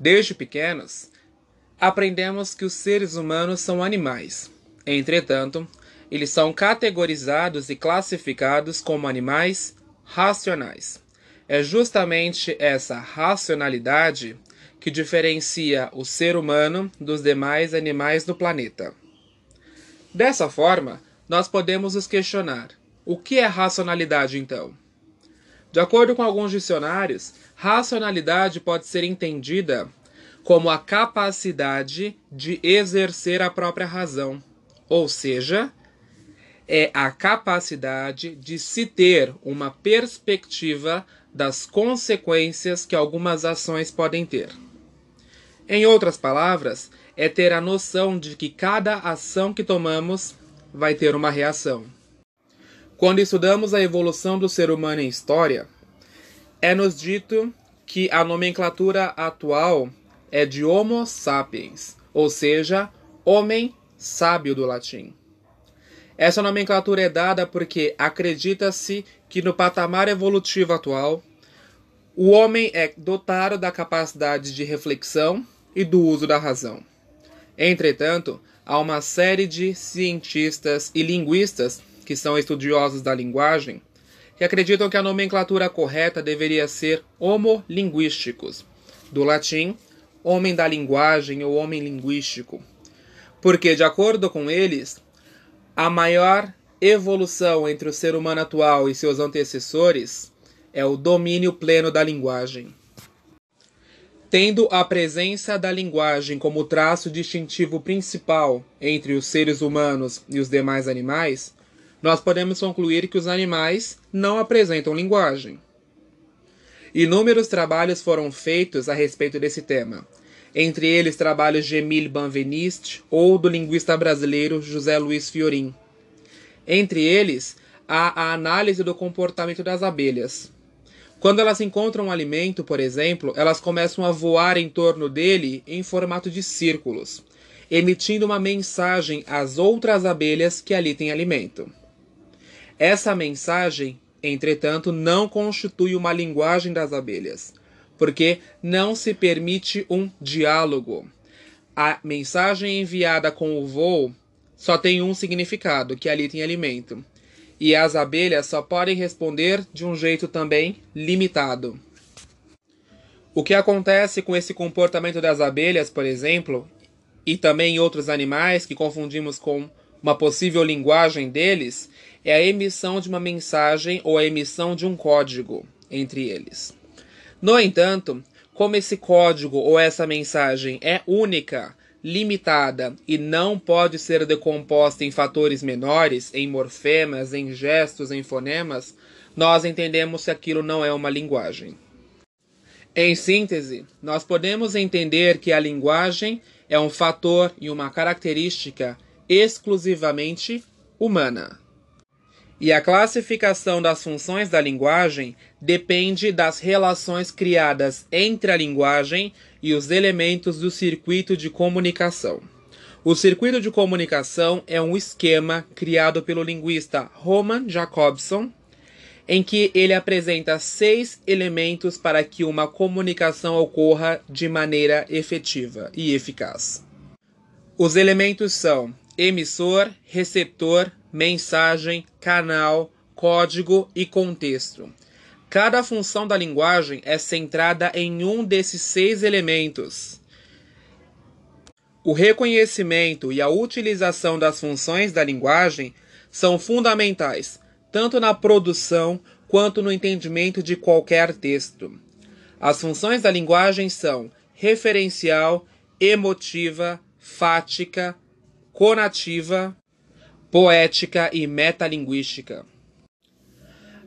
Desde pequenos, aprendemos que os seres humanos são animais. Entretanto, eles são categorizados e classificados como animais racionais. É justamente essa racionalidade que diferencia o ser humano dos demais animais do planeta. Dessa forma, nós podemos nos questionar: o que é racionalidade então? De acordo com alguns dicionários, racionalidade pode ser entendida como a capacidade de exercer a própria razão, ou seja, é a capacidade de se ter uma perspectiva das consequências que algumas ações podem ter. Em outras palavras, é ter a noção de que cada ação que tomamos vai ter uma reação. Quando estudamos a evolução do ser humano em história, é-nos dito que a nomenclatura atual é de Homo sapiens, ou seja, homem sábio do latim. Essa nomenclatura é dada porque acredita-se que no patamar evolutivo atual, o homem é dotado da capacidade de reflexão e do uso da razão. Entretanto, há uma série de cientistas e linguistas que são estudiosos da linguagem que acreditam que a nomenclatura correta deveria ser homo linguísticos, do latim homem da linguagem ou homem linguístico, porque, de acordo com eles, a maior evolução entre o ser humano atual e seus antecessores é o domínio pleno da linguagem. Tendo a presença da linguagem como traço distintivo principal entre os seres humanos e os demais animais, nós podemos concluir que os animais não apresentam linguagem. Inúmeros trabalhos foram feitos a respeito desse tema, entre eles trabalhos de Emile Benveniste ou do linguista brasileiro José Luiz Fiorin. Entre eles, há a análise do comportamento das abelhas. Quando elas encontram um alimento, por exemplo, elas começam a voar em torno dele em formato de círculos, emitindo uma mensagem às outras abelhas que ali têm alimento. Essa mensagem, entretanto, não constitui uma linguagem das abelhas, porque não se permite um diálogo. A mensagem enviada com o voo só tem um significado, que ali tem alimento e as abelhas só podem responder de um jeito também limitado. O que acontece com esse comportamento das abelhas, por exemplo, e também outros animais que confundimos com uma possível linguagem deles, é a emissão de uma mensagem ou a emissão de um código entre eles. No entanto, como esse código ou essa mensagem é única limitada e não pode ser decomposta em fatores menores, em morfemas, em gestos, em fonemas, nós entendemos que aquilo não é uma linguagem. Em síntese, nós podemos entender que a linguagem é um fator e uma característica exclusivamente humana. E a classificação das funções da linguagem depende das relações criadas entre a linguagem e os elementos do circuito de comunicação. O circuito de comunicação é um esquema criado pelo linguista Roman Jacobson, em que ele apresenta seis elementos para que uma comunicação ocorra de maneira efetiva e eficaz. Os elementos são emissor, receptor, mensagem, canal, código e contexto. Cada função da linguagem é centrada em um desses seis elementos. O reconhecimento e a utilização das funções da linguagem são fundamentais, tanto na produção quanto no entendimento de qualquer texto. As funções da linguagem são referencial, emotiva, fática, conativa, poética e metalinguística.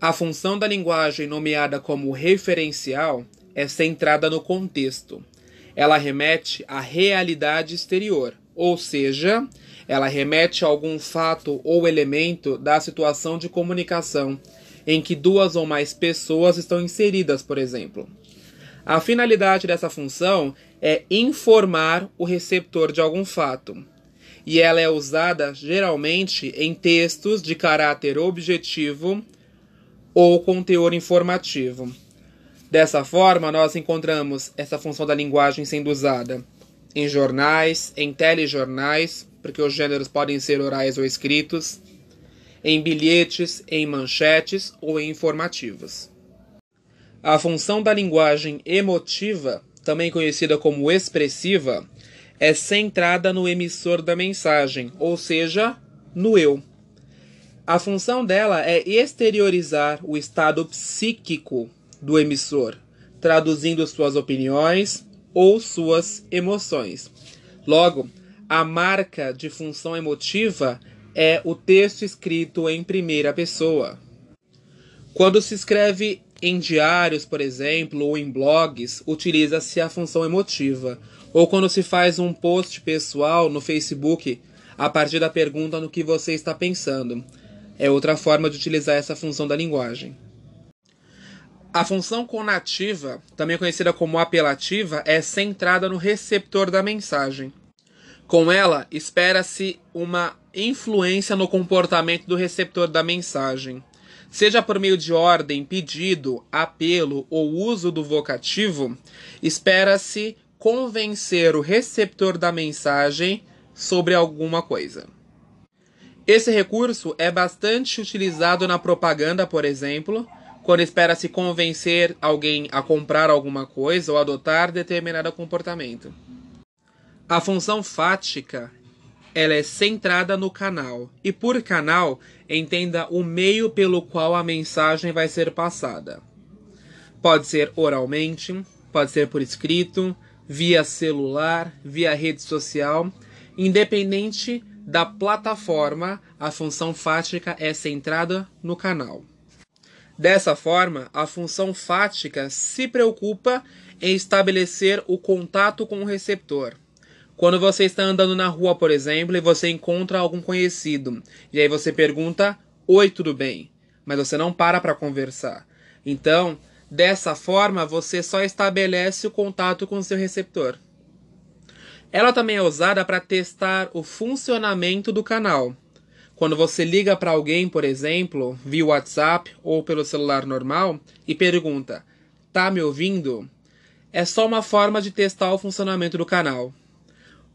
A função da linguagem nomeada como referencial é centrada no contexto. Ela remete à realidade exterior, ou seja, ela remete a algum fato ou elemento da situação de comunicação em que duas ou mais pessoas estão inseridas, por exemplo. A finalidade dessa função é informar o receptor de algum fato. E ela é usada geralmente em textos de caráter objetivo ou com teor informativo. Dessa forma, nós encontramos essa função da linguagem sendo usada em jornais, em telejornais, porque os gêneros podem ser orais ou escritos, em bilhetes, em manchetes ou em informativos. A função da linguagem emotiva, também conhecida como expressiva, é centrada no emissor da mensagem, ou seja, no eu. A função dela é exteriorizar o estado psíquico do emissor, traduzindo suas opiniões ou suas emoções. Logo, a marca de função emotiva é o texto escrito em primeira pessoa. Quando se escreve em diários, por exemplo, ou em blogs, utiliza-se a função emotiva. Ou quando se faz um post pessoal no Facebook a partir da pergunta no que você está pensando. É outra forma de utilizar essa função da linguagem. A função conativa, também conhecida como apelativa, é centrada no receptor da mensagem. Com ela, espera-se uma influência no comportamento do receptor da mensagem. Seja por meio de ordem, pedido, apelo ou uso do vocativo, espera-se convencer o receptor da mensagem sobre alguma coisa. Esse recurso é bastante utilizado na propaganda, por exemplo, quando espera-se convencer alguém a comprar alguma coisa ou adotar determinado comportamento. A função fática ela é centrada no canal e por canal entenda o meio pelo qual a mensagem vai ser passada. Pode ser oralmente, pode ser por escrito, via celular, via rede social, independente da plataforma, a função fática é centrada no canal. Dessa forma, a função fática se preocupa em estabelecer o contato com o receptor quando você está andando na rua, por exemplo, e você encontra algum conhecido, e aí você pergunta: Oi, tudo bem? Mas você não para para conversar. Então, dessa forma, você só estabelece o contato com o seu receptor. Ela também é usada para testar o funcionamento do canal. Quando você liga para alguém, por exemplo, via WhatsApp ou pelo celular normal e pergunta: "Tá me ouvindo?", é só uma forma de testar o funcionamento do canal.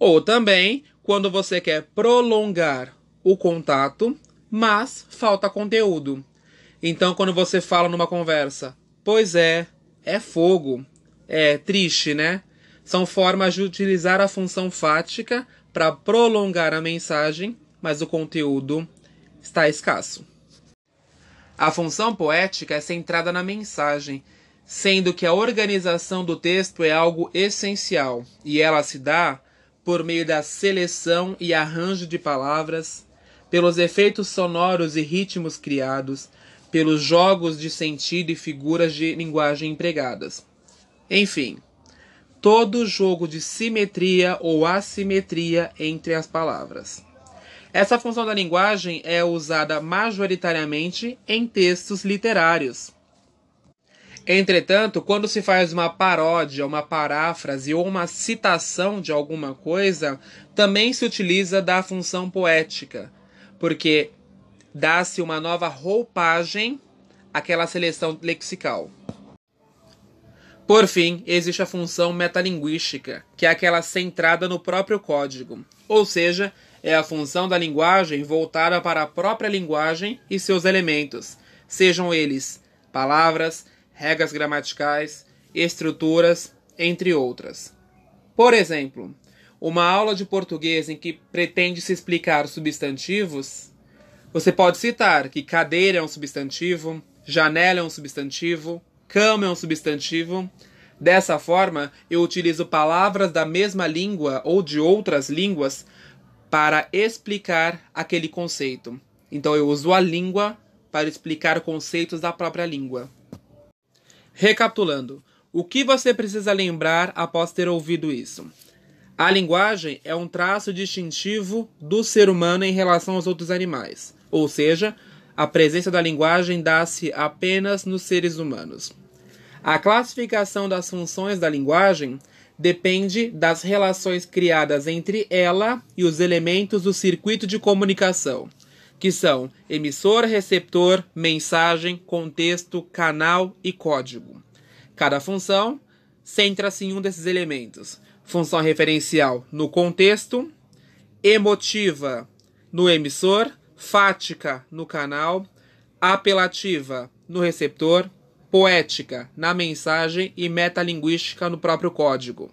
Ou também quando você quer prolongar o contato, mas falta conteúdo. Então, quando você fala numa conversa, pois é, é fogo, é triste, né? São formas de utilizar a função fática para prolongar a mensagem, mas o conteúdo está escasso. A função poética é centrada na mensagem, sendo que a organização do texto é algo essencial e ela se dá por meio da seleção e arranjo de palavras, pelos efeitos sonoros e ritmos criados, pelos jogos de sentido e figuras de linguagem empregadas. Enfim, todo jogo de simetria ou assimetria entre as palavras. Essa função da linguagem é usada majoritariamente em textos literários Entretanto, quando se faz uma paródia, uma paráfrase ou uma citação de alguma coisa, também se utiliza da função poética, porque dá-se uma nova roupagem àquela seleção lexical. Por fim, existe a função metalinguística, que é aquela centrada no próprio código, ou seja, é a função da linguagem voltada para a própria linguagem e seus elementos, sejam eles palavras, regras gramaticais, estruturas, entre outras. Por exemplo, uma aula de português em que pretende se explicar substantivos, você pode citar que cadeira é um substantivo, janela é um substantivo, cama é um substantivo. Dessa forma, eu utilizo palavras da mesma língua ou de outras línguas para explicar aquele conceito. Então, eu uso a língua para explicar conceitos da própria língua. Recapitulando, o que você precisa lembrar após ter ouvido isso? A linguagem é um traço distintivo do ser humano em relação aos outros animais, ou seja, a presença da linguagem dá-se apenas nos seres humanos. A classificação das funções da linguagem depende das relações criadas entre ela e os elementos do circuito de comunicação que são emissor, receptor, mensagem, contexto, canal e código. Cada função centra-se em um desses elementos. Função referencial no contexto, emotiva no emissor, fática no canal, apelativa no receptor, poética na mensagem e metalinguística no próprio código.